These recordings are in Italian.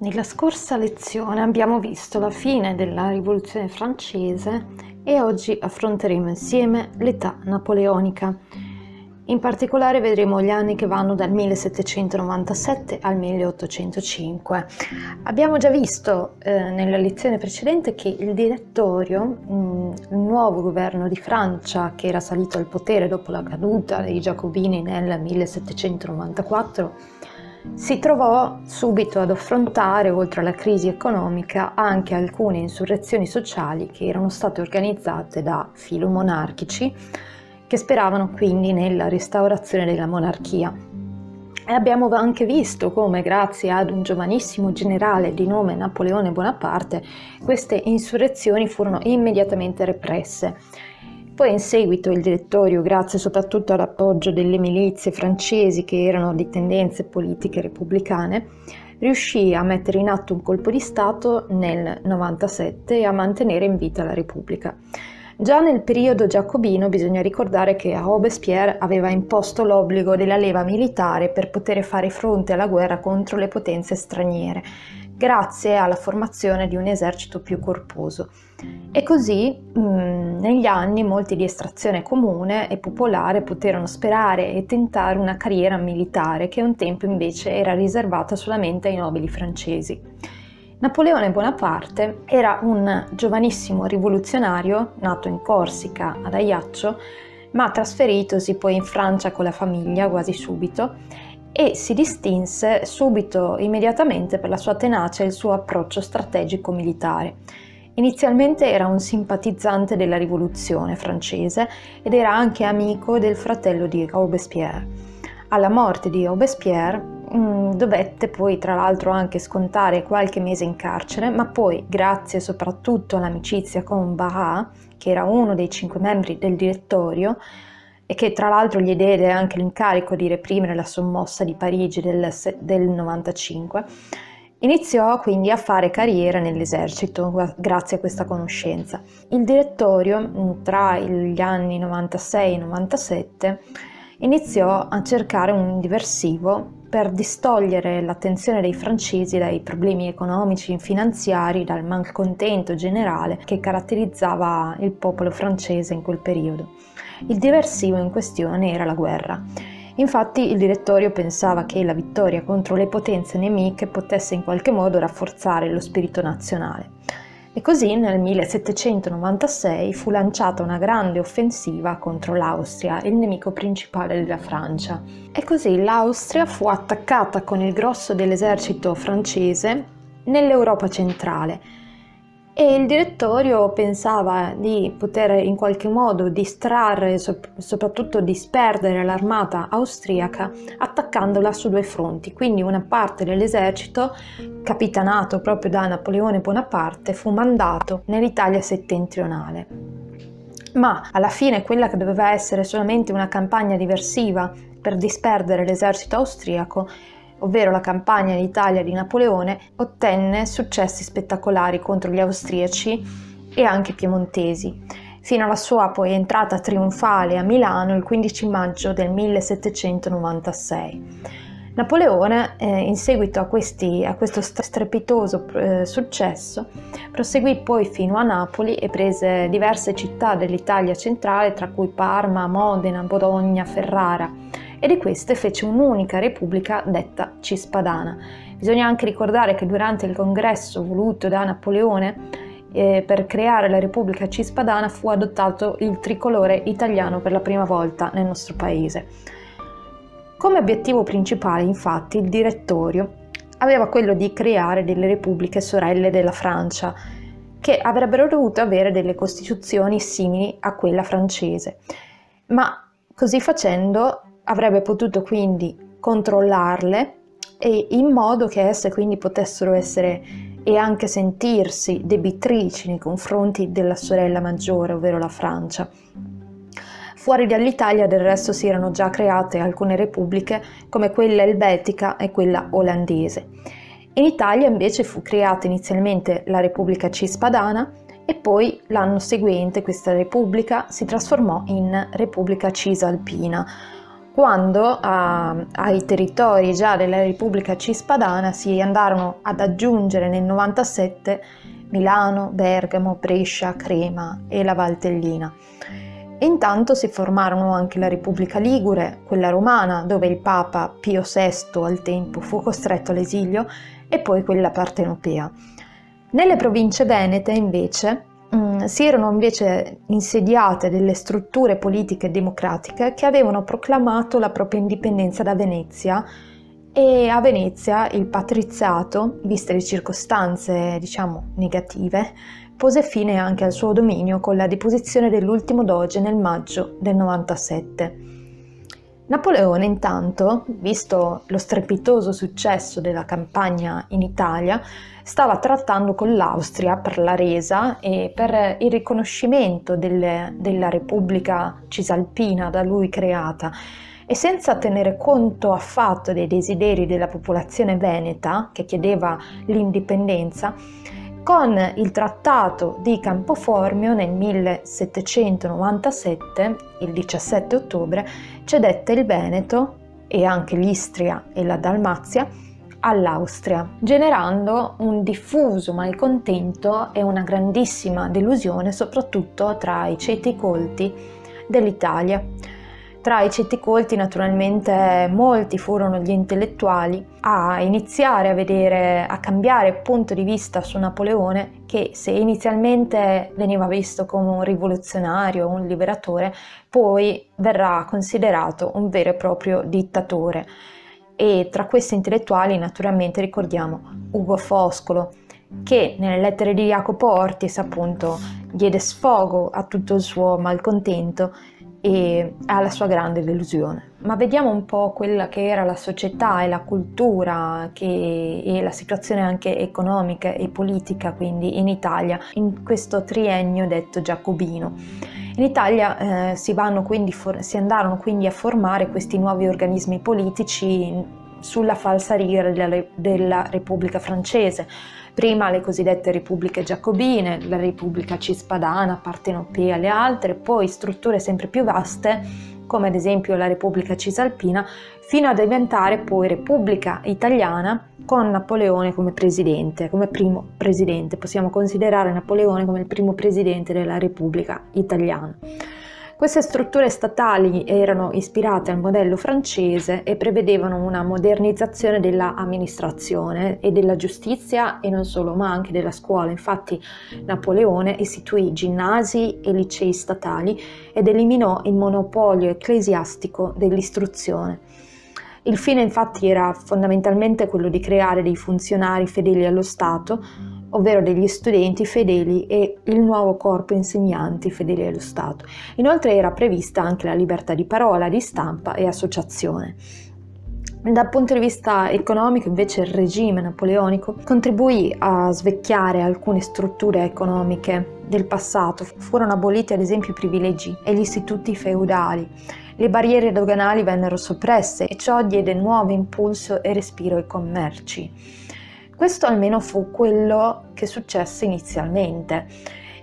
Nella scorsa lezione abbiamo visto la fine della rivoluzione francese e oggi affronteremo insieme l'età napoleonica. In particolare vedremo gli anni che vanno dal 1797 al 1805. Abbiamo già visto eh, nella lezione precedente che il direttorio, mh, il nuovo governo di Francia che era salito al potere dopo la caduta dei Giacobini nel 1794, si trovò subito ad affrontare, oltre alla crisi economica, anche alcune insurrezioni sociali che erano state organizzate da filomonarchici che speravano quindi nella restaurazione della monarchia. E abbiamo anche visto come, grazie ad un giovanissimo generale di nome Napoleone Bonaparte, queste insurrezioni furono immediatamente represse poi in seguito il direttorio, grazie soprattutto all'appoggio delle milizie francesi che erano di tendenze politiche repubblicane, riuscì a mettere in atto un colpo di Stato nel 97 e a mantenere in vita la Repubblica. Già nel periodo giacobino bisogna ricordare che Robespierre aveva imposto l'obbligo della leva militare per poter fare fronte alla guerra contro le potenze straniere grazie alla formazione di un esercito più corposo. E così mh, mm, negli anni molti di estrazione comune e popolare poterono sperare e tentare una carriera militare che un tempo invece era riservata solamente ai nobili francesi. Napoleone Bonaparte era un giovanissimo rivoluzionario nato in Corsica ad Ajaccio, ma trasferitosi poi in Francia con la famiglia quasi subito e si distinse subito, immediatamente, per la sua tenacia e il suo approccio strategico militare. Inizialmente era un simpatizzante della rivoluzione francese ed era anche amico del fratello di Robespierre. Alla morte di Robespierre mm, dovette poi tra l'altro anche scontare qualche mese in carcere, ma poi grazie soprattutto all'amicizia con Barat, che era uno dei cinque membri del direttorio, e che tra l'altro gli diede anche l'incarico di reprimere la sommossa di Parigi del, del 95, iniziò quindi a fare carriera nell'esercito grazie a questa conoscenza. Il direttorio tra gli anni 96 e 97 iniziò a cercare un diversivo per distogliere l'attenzione dei francesi dai problemi economici e finanziari, dal malcontento generale che caratterizzava il popolo francese in quel periodo. Il diversivo in questione era la guerra. Infatti il direttorio pensava che la vittoria contro le potenze nemiche potesse in qualche modo rafforzare lo spirito nazionale. E così nel 1796 fu lanciata una grande offensiva contro l'Austria, il nemico principale della Francia. E così l'Austria fu attaccata con il grosso dell'esercito francese nell'Europa centrale, e il direttorio pensava di poter in qualche modo distrarre e soprattutto disperdere l'armata austriaca attaccandola su due fronti. Quindi una parte dell'esercito, capitanato proprio da Napoleone Bonaparte, fu mandato nell'Italia settentrionale. Ma alla fine quella che doveva essere solamente una campagna diversiva per disperdere l'esercito austriaco ovvero la campagna in Italia di Napoleone, ottenne successi spettacolari contro gli austriaci e anche piemontesi, fino alla sua poi entrata trionfale a Milano il 15 maggio del 1796. Napoleone, eh, in seguito a, questi, a questo strepitoso eh, successo, proseguì poi fino a Napoli e prese diverse città dell'Italia centrale, tra cui Parma, Modena, Bologna, Ferrara, e di queste fece un'unica repubblica detta cispadana. Bisogna anche ricordare che durante il congresso voluto da Napoleone eh, per creare la Repubblica Cispadana fu adottato il tricolore italiano per la prima volta nel nostro paese. Come obiettivo principale, infatti, il direttorio aveva quello di creare delle repubbliche sorelle della Francia, che avrebbero dovuto avere delle costituzioni simili a quella francese. Ma così facendo avrebbe potuto quindi controllarle e in modo che esse quindi potessero essere e anche sentirsi debitrici nei confronti della sorella maggiore, ovvero la Francia. Fuori dall'Italia del resto si erano già create alcune repubbliche come quella elvetica e quella olandese. In Italia invece fu creata inizialmente la Repubblica Cispadana e poi l'anno seguente questa repubblica si trasformò in Repubblica Cisalpina, quando a, ai territori già della Repubblica Cispadana si andarono ad aggiungere nel 97 Milano, Bergamo, Brescia, Crema e la Valtellina. Intanto si formarono anche la Repubblica Ligure, quella romana, dove il Papa Pio VI al tempo fu costretto all'esilio, e poi quella partenopea. Nelle province venete, invece, si erano invece insediate delle strutture politiche democratiche che avevano proclamato la propria indipendenza da Venezia e a Venezia il patriziato, viste le circostanze, diciamo, negative, pose fine anche al suo dominio con la deposizione dell'ultimo doge nel maggio del 97. Napoleone intanto, visto lo strepitoso successo della campagna in Italia, stava trattando con l'Austria per la resa e per il riconoscimento delle, della Repubblica Cisalpina da lui creata. E senza tenere conto affatto dei desideri della popolazione veneta che chiedeva l'indipendenza, con il trattato di Campoformio nel 1797, il 17 ottobre, cedette il Veneto e anche l'Istria e la Dalmazia all'Austria, generando un diffuso malcontento e una grandissima delusione soprattutto tra i ceti colti dell'Italia tra i ceti colti naturalmente molti furono gli intellettuali a iniziare a vedere, a cambiare punto di vista su Napoleone che se inizialmente veniva visto come un rivoluzionario, un liberatore, poi verrà considerato un vero e proprio dittatore. E tra questi intellettuali naturalmente ricordiamo Ugo Foscolo, che nelle lettere di Jacopo Ortis appunto diede sfogo a tutto il suo malcontento e alla sua grande delusione. Ma vediamo un po' quella che era la società e la cultura che, e la situazione anche economica e politica quindi in Italia in questo triennio detto giacobino. In Italia eh, si, for- si andarono quindi a formare questi nuovi organismi politici sulla falsa riga della, della Repubblica francese, prima le cosiddette repubbliche giacobine, la Repubblica Cispadana, Partenopea, le altre, poi strutture sempre più vaste come ad esempio la Repubblica Cisalpina, fino a diventare poi Repubblica Italiana con Napoleone come presidente, come primo presidente. Possiamo considerare Napoleone come il primo presidente della Repubblica Italiana. Queste strutture statali erano ispirate al modello francese e prevedevano una modernizzazione dell'amministrazione e della giustizia e non solo, ma anche della scuola. Infatti Napoleone istituì ginnasi e licei statali ed eliminò il monopolio ecclesiastico dell'istruzione. Il fine infatti era fondamentalmente quello di creare dei funzionari fedeli allo Stato, ovvero degli studenti fedeli e il nuovo corpo insegnanti fedeli allo Stato. Inoltre era prevista anche la libertà di parola, di stampa e associazione. Dal punto di vista economico, invece, il regime napoleonico contribuì a svecchiare alcune strutture economiche del passato. Furono aboliti, ad esempio, i privilegi e gli istituti feudali. Le barriere doganali vennero soppresse e ciò diede nuovo impulso e respiro ai commerci. Questo almeno fu quello che successe inizialmente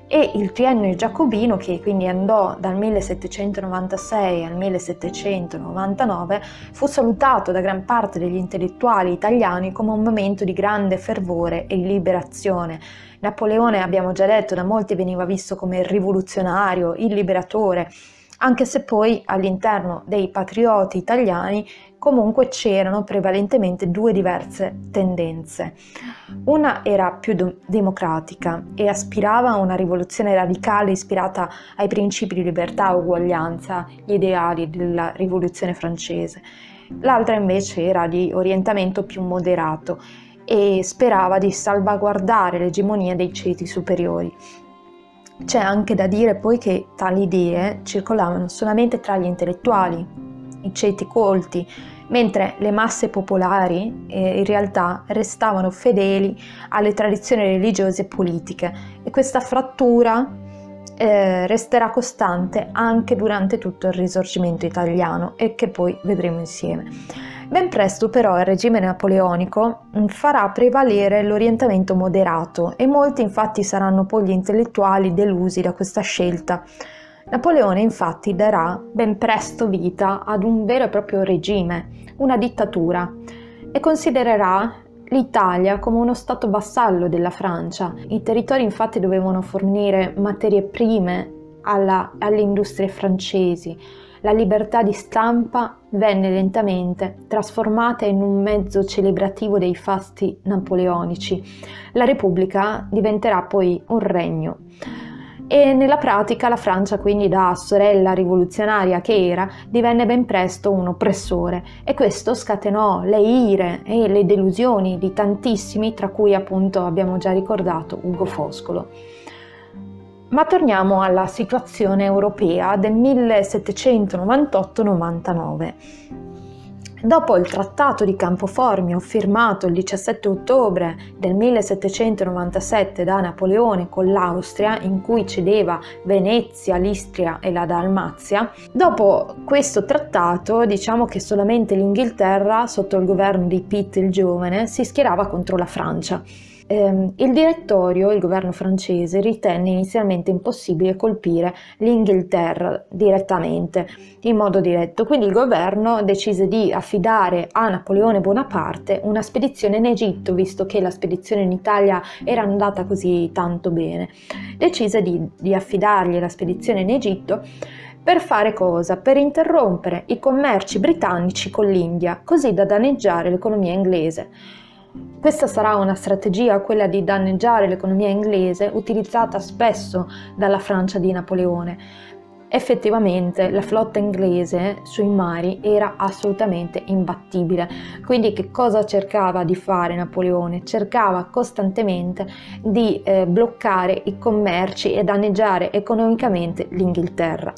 e il triennio giacobino, che quindi andò dal 1796 al 1799, fu salutato da gran parte degli intellettuali italiani come un momento di grande fervore e liberazione. Napoleone, abbiamo già detto, da molti veniva visto come il rivoluzionario, il liberatore, anche se poi all'interno dei patrioti italiani comunque c'erano prevalentemente due diverse tendenze. Una era più do- democratica e aspirava a una rivoluzione radicale ispirata ai principi di libertà uguaglianza, gli ideali della rivoluzione francese. L'altra invece era di orientamento più moderato e sperava di salvaguardare l'egemonia dei ceti superiori. C'è anche da dire poi che tali idee circolavano solamente tra gli intellettuali, i ceti colti, mentre le masse popolari eh, in realtà restavano fedeli alle tradizioni religiose e politiche e questa frattura eh, resterà costante anche durante tutto il risorgimento italiano e che poi vedremo insieme. Ben presto però il regime napoleonico mm, farà prevalere l'orientamento moderato e molti infatti saranno poi gli intellettuali delusi da questa scelta Napoleone infatti darà ben presto vita ad un vero e proprio regime, una dittatura, e considererà l'Italia come uno stato vassallo della Francia. I territori infatti dovevano fornire materie prime alla, alle industrie francesi. La libertà di stampa venne lentamente trasformata in un mezzo celebrativo dei fasti napoleonici. La Repubblica diventerà poi un regno e nella pratica la Francia quindi da sorella rivoluzionaria che era divenne ben presto un oppressore e questo scatenò le ire e le delusioni di tantissimi tra cui appunto abbiamo già ricordato Ugo Foscolo. Ma torniamo alla situazione europea del 1798-99. Dopo il Trattato di Campoformio firmato il 17 ottobre del 1797 da Napoleone con l'Austria, in cui cedeva Venezia, l'Istria e la Dalmazia, dopo questo trattato diciamo che solamente l'Inghilterra, sotto il governo di Pitt il Giovane, si schierava contro la Francia. Eh, il direttorio, il governo francese, ritenne inizialmente impossibile colpire l'Inghilterra direttamente, in modo diretto, quindi il governo decise di affidare a Napoleone Bonaparte una spedizione in Egitto, visto che la spedizione in Italia era andata così tanto bene. Decise di, di affidargli la spedizione in Egitto per fare cosa? Per interrompere i commerci britannici con l'India, così da danneggiare l'economia inglese. Questa sarà una strategia, quella di danneggiare l'economia inglese, utilizzata spesso dalla Francia di Napoleone. Effettivamente la flotta inglese sui mari era assolutamente imbattibile. Quindi che cosa cercava di fare Napoleone? Cercava costantemente di eh, bloccare i commerci e danneggiare economicamente l'Inghilterra.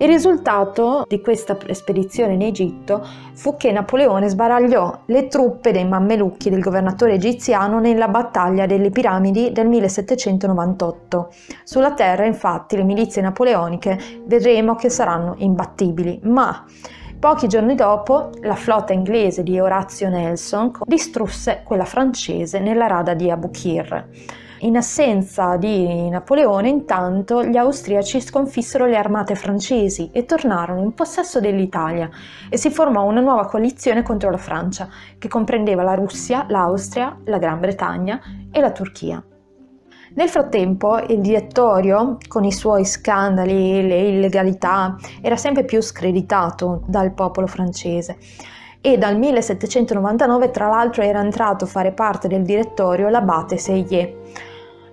Il risultato di questa spedizione in Egitto fu che Napoleone sbaragliò le truppe dei mammelucchi del governatore egiziano nella battaglia delle piramidi del 1798. Sulla terra, infatti, le milizie napoleoniche vedremo che saranno imbattibili, ma Pochi giorni dopo, la flotta inglese di Orazio Nelson distrusse quella francese nella rada di Abukir. In assenza di Napoleone, intanto, gli austriaci sconfissero le armate francesi e tornarono in possesso dell'Italia e si formò una nuova coalizione contro la Francia, che comprendeva la Russia, l'Austria, la Gran Bretagna e la Turchia. Nel frattempo il direttorio, con i suoi scandali, le illegalità, era sempre più screditato dal popolo francese e dal 1799 tra l'altro era entrato a fare parte del direttorio l'abate Seillet.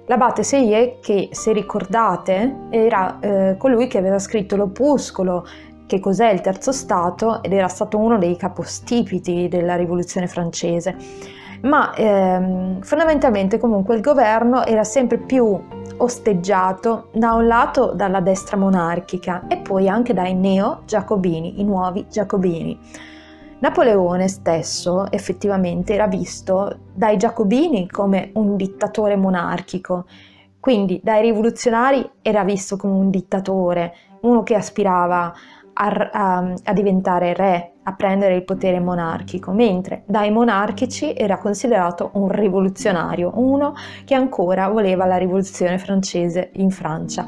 L'abate Seillet, che se ricordate era eh, colui che aveva scritto l'opuscolo che cos'è il terzo Stato ed era stato uno dei capostipiti della rivoluzione francese. Ma ehm, fondamentalmente comunque il governo era sempre più osteggiato da un lato dalla destra monarchica e poi anche dai neo-giacobini, i nuovi giacobini. Napoleone stesso effettivamente era visto dai giacobini come un dittatore monarchico, quindi dai rivoluzionari era visto come un dittatore, uno che aspirava a, a, a, diventare re, a prendere il potere monarchico, mentre dai monarchici era considerato un rivoluzionario, uno che ancora voleva la rivoluzione francese in Francia.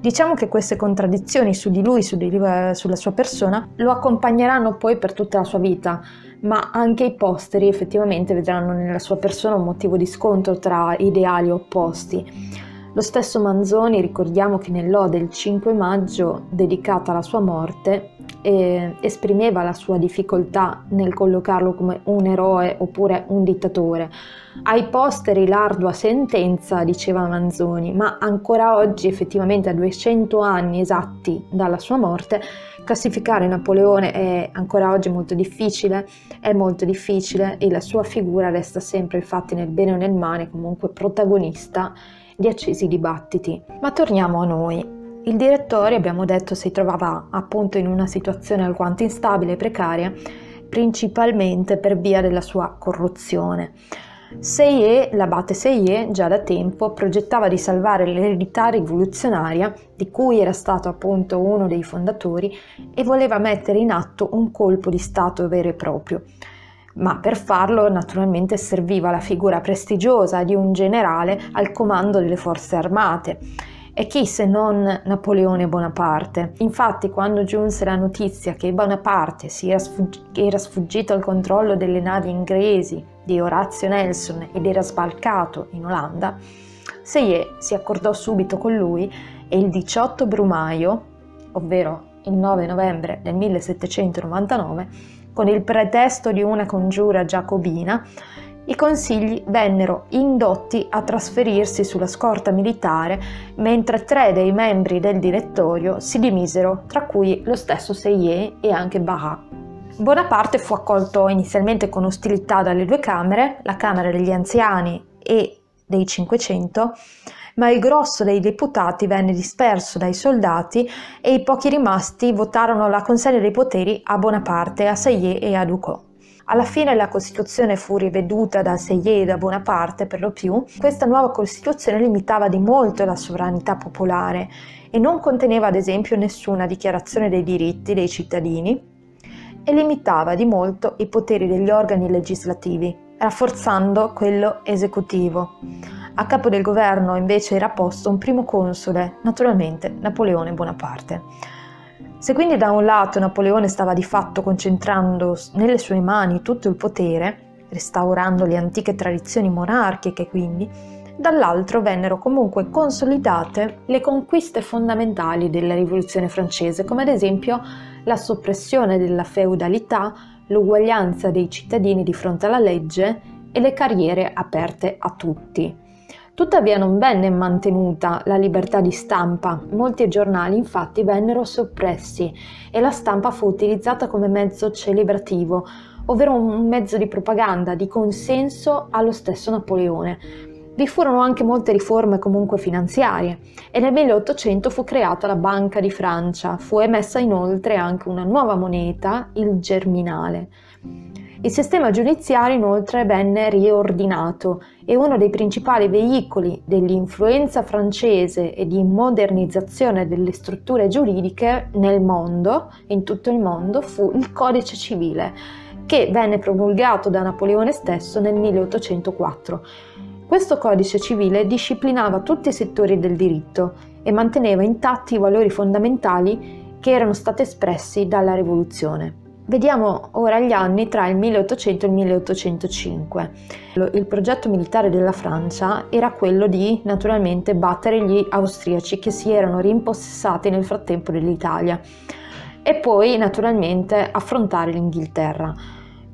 Diciamo che queste contraddizioni su di lui, su di sulla sua persona, lo accompagneranno poi per tutta la sua vita, ma anche i posteri effettivamente vedranno nella sua persona un motivo di scontro tra ideali opposti. Lo stesso Manzoni, ricordiamo che nell'Ode del 5 maggio, dedicata alla sua morte, eh, esprimeva la sua difficoltà nel collocarlo come un eroe oppure un dittatore. Ai posteri l'ardua sentenza, diceva Manzoni, ma ancora oggi, effettivamente a 200 anni esatti dalla sua morte, classificare Napoleone è ancora oggi molto difficile, è molto difficile e la sua figura resta sempre infatti nel bene o nel male comunque protagonista di accesi dibattiti. Ma torniamo a noi. Il direttore, abbiamo detto, si trovava appunto in una situazione alquanto instabile e precaria, principalmente per via della sua corruzione. Seyé, l'abate Seyé, già da tempo progettava di salvare l'eredità rivoluzionaria, di cui era stato appunto uno dei fondatori, e voleva mettere in atto un colpo di Stato vero e proprio ma per farlo naturalmente serviva la figura prestigiosa di un generale al comando delle forze armate E chi se non Napoleone Bonaparte? Infatti, quando giunse la notizia che Bonaparte era, sfugg- era sfuggito al controllo delle navi inglesi di Orazio Nelson ed era sbalcato in Olanda, Seye si accordò subito con lui e il 18 Brumaio, ovvero il 9 novembre del 1799, con il pretesto di una congiura giacobina, i consigli vennero indotti a trasferirsi sulla scorta militare, mentre tre dei membri del direttorio si dimisero, tra cui lo stesso Seyé e anche Barat. Bonaparte fu accolto inizialmente con ostilità dalle due Camere, la Camera degli Anziani e dei 500, ma il grosso dei deputati venne disperso dai soldati e i pochi rimasti votarono la consegna dei poteri a Bonaparte, a Seyé e a Ducos. Alla fine la Costituzione fu riveduta da Seyé e da Bonaparte per lo più. Questa nuova Costituzione limitava di molto la sovranità popolare e non conteneva ad esempio nessuna dichiarazione dei diritti dei cittadini e limitava di molto i poteri degli organi legislativi, rafforzando quello esecutivo. A capo del governo invece era posto un primo console, naturalmente Napoleone Bonaparte. Se quindi da un lato Napoleone stava di fatto concentrando nelle sue mani tutto il potere, restaurando le antiche tradizioni monarchiche quindi, dall'altro vennero comunque consolidate le conquiste fondamentali della rivoluzione francese, come ad esempio la soppressione della feudalità, l'uguaglianza dei cittadini di fronte alla legge e le carriere aperte a tutti. Tuttavia non venne mantenuta la libertà di stampa, molti giornali infatti vennero soppressi e la stampa fu utilizzata come mezzo celebrativo, ovvero un mezzo di propaganda, di consenso allo stesso Napoleone. Vi furono anche molte riforme comunque finanziarie e nel 1800 fu creata la Banca di Francia, fu emessa inoltre anche una nuova moneta, il Germinale. Il sistema giudiziario inoltre venne riordinato e uno dei principali veicoli dell'influenza francese e di modernizzazione delle strutture giuridiche nel mondo, in tutto il mondo, fu il Codice civile, che venne promulgato da Napoleone stesso nel 1804. Questo codice civile disciplinava tutti i settori del diritto e manteneva intatti i valori fondamentali che erano stati espressi dalla rivoluzione. Vediamo ora gli anni tra il 1800 e il 1805. Il progetto militare della Francia era quello di naturalmente battere gli austriaci che si erano rimpossessati nel frattempo dell'Italia e poi naturalmente affrontare l'Inghilterra.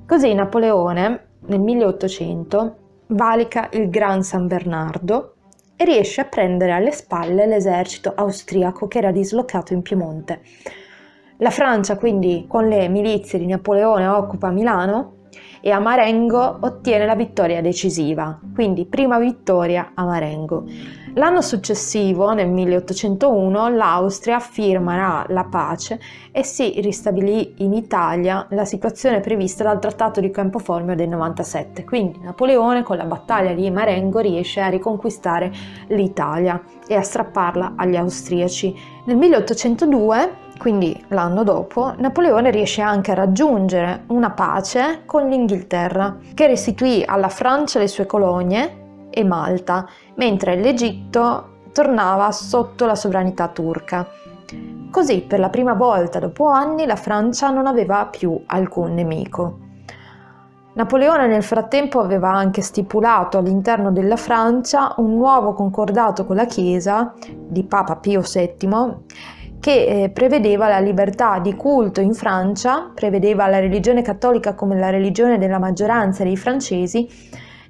Così Napoleone nel 1800 valica il Gran San Bernardo e riesce a prendere alle spalle l'esercito austriaco che era dislocato in Piemonte. La Francia quindi con le milizie di Napoleone occupa Milano e a Marengo ottiene la vittoria decisiva, quindi prima vittoria a Marengo. L'anno successivo, nel 1801, l'Austria firmerà la pace e si ristabilì in Italia la situazione prevista dal Trattato di Campoformio del 97. Quindi Napoleone con la battaglia di Marengo riesce a riconquistare l'Italia e a strapparla agli austriaci. Nel 1802 quindi l'anno dopo, Napoleone riesce anche a raggiungere una pace con l'Inghilterra, che restituì alla Francia le sue colonie e Malta, mentre l'Egitto tornava sotto la sovranità turca. Così, per la prima volta dopo anni, la Francia non aveva più alcun nemico. Napoleone nel frattempo aveva anche stipulato all'interno della Francia un nuovo concordato con la Chiesa di Papa Pio VII che eh, prevedeva la libertà di culto in Francia, prevedeva la religione cattolica come la religione della maggioranza dei francesi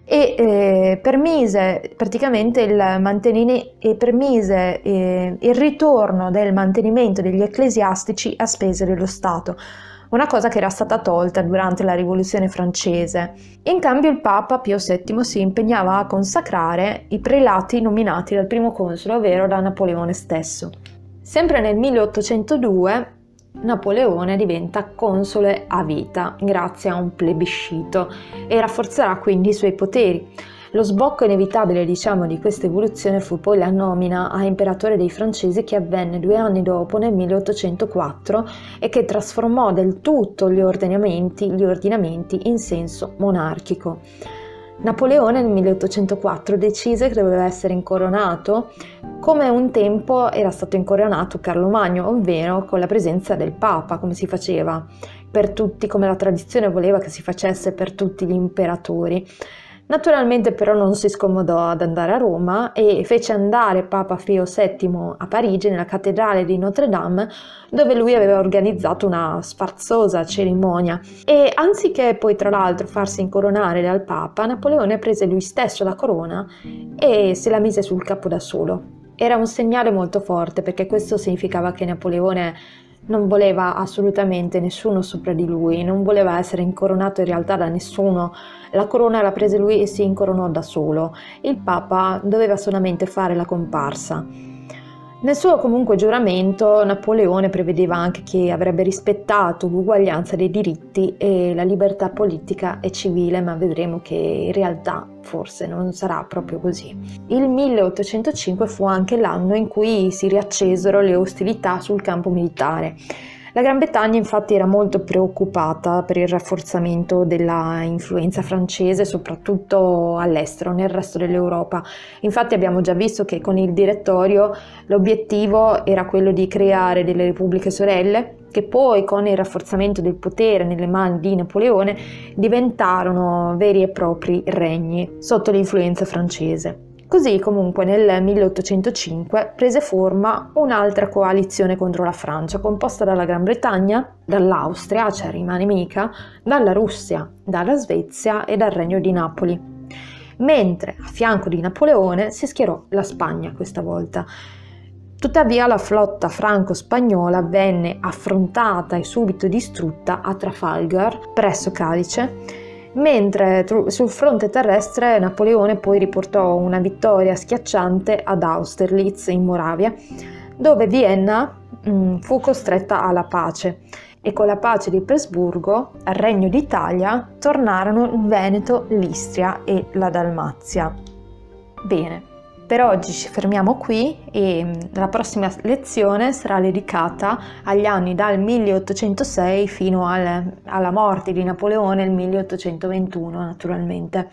e eh, permise praticamente il, e permise, eh, il ritorno del mantenimento degli ecclesiastici a spese dello Stato una cosa che era stata tolta durante la rivoluzione francese. In cambio il Papa Pio VII si impegnava a consacrare i prelati nominati dal primo console, ovvero da Napoleone stesso. Sempre nel 1802 Napoleone diventa console a vita grazie a un plebiscito e rafforzerà quindi i suoi poteri. Lo sbocco inevitabile, diciamo, di questa evoluzione fu poi la nomina a imperatore dei francesi che avvenne due anni dopo, nel 1804, e che trasformò del tutto gli ordinamenti, gli ordinamenti in senso monarchico. Napoleone nel 1804 decise che doveva essere incoronato come un tempo era stato incoronato Carlo Magno, ovvero con la presenza del Papa, come si faceva per tutti, come la tradizione voleva che si facesse per tutti gli imperatori. Naturalmente però non si scomodò ad andare a Roma e fece andare Papa Pio VII a Parigi nella cattedrale di Notre Dame dove lui aveva organizzato una sfarzosa cerimonia e anziché poi tra l'altro farsi incoronare dal Papa, Napoleone prese lui stesso la corona e se la mise sul capo da solo. Era un segnale molto forte perché questo significava che Napoleone non voleva assolutamente nessuno sopra di lui, non voleva essere incoronato in realtà da nessuno. La corona la prese lui e si incoronò da solo. Il Papa doveva solamente fare la comparsa. Nel suo comunque giuramento Napoleone prevedeva anche che avrebbe rispettato l'uguaglianza dei diritti e la libertà politica e civile, ma vedremo che in realtà forse non sarà proprio così. Il 1805 fu anche l'anno in cui si riaccesero le ostilità sul campo militare. La Gran Bretagna infatti era molto preoccupata per il rafforzamento della influenza francese, soprattutto all'estero, nel resto dell'Europa. Infatti abbiamo già visto che con il direttorio l'obiettivo era quello di creare delle repubbliche sorelle che poi con il rafforzamento del potere nelle mani di Napoleone diventarono veri e propri regni sotto l'influenza francese. Così comunque nel 1805 prese forma un'altra coalizione contro la Francia, composta dalla Gran Bretagna, dall'Austria, cioè rimane nemica, dalla Russia, dalla Svezia e dal Regno di Napoli. Mentre a fianco di Napoleone si schierò la Spagna questa volta. Tuttavia la flotta franco-spagnola venne affrontata e subito distrutta a Trafalgar, presso Cadice, mentre sul fronte terrestre Napoleone poi riportò una vittoria schiacciante ad Austerlitz in Moravia, dove Vienna mh, mm, fu costretta alla pace e con la pace di Presburgo al Regno d'Italia tornarono il Veneto, l'Istria e la Dalmazia. Bene, per oggi ci fermiamo qui e mm, la prossima lezione sarà dedicata agli anni dal 1806 fino al, alla morte di Napoleone nel 1821 naturalmente.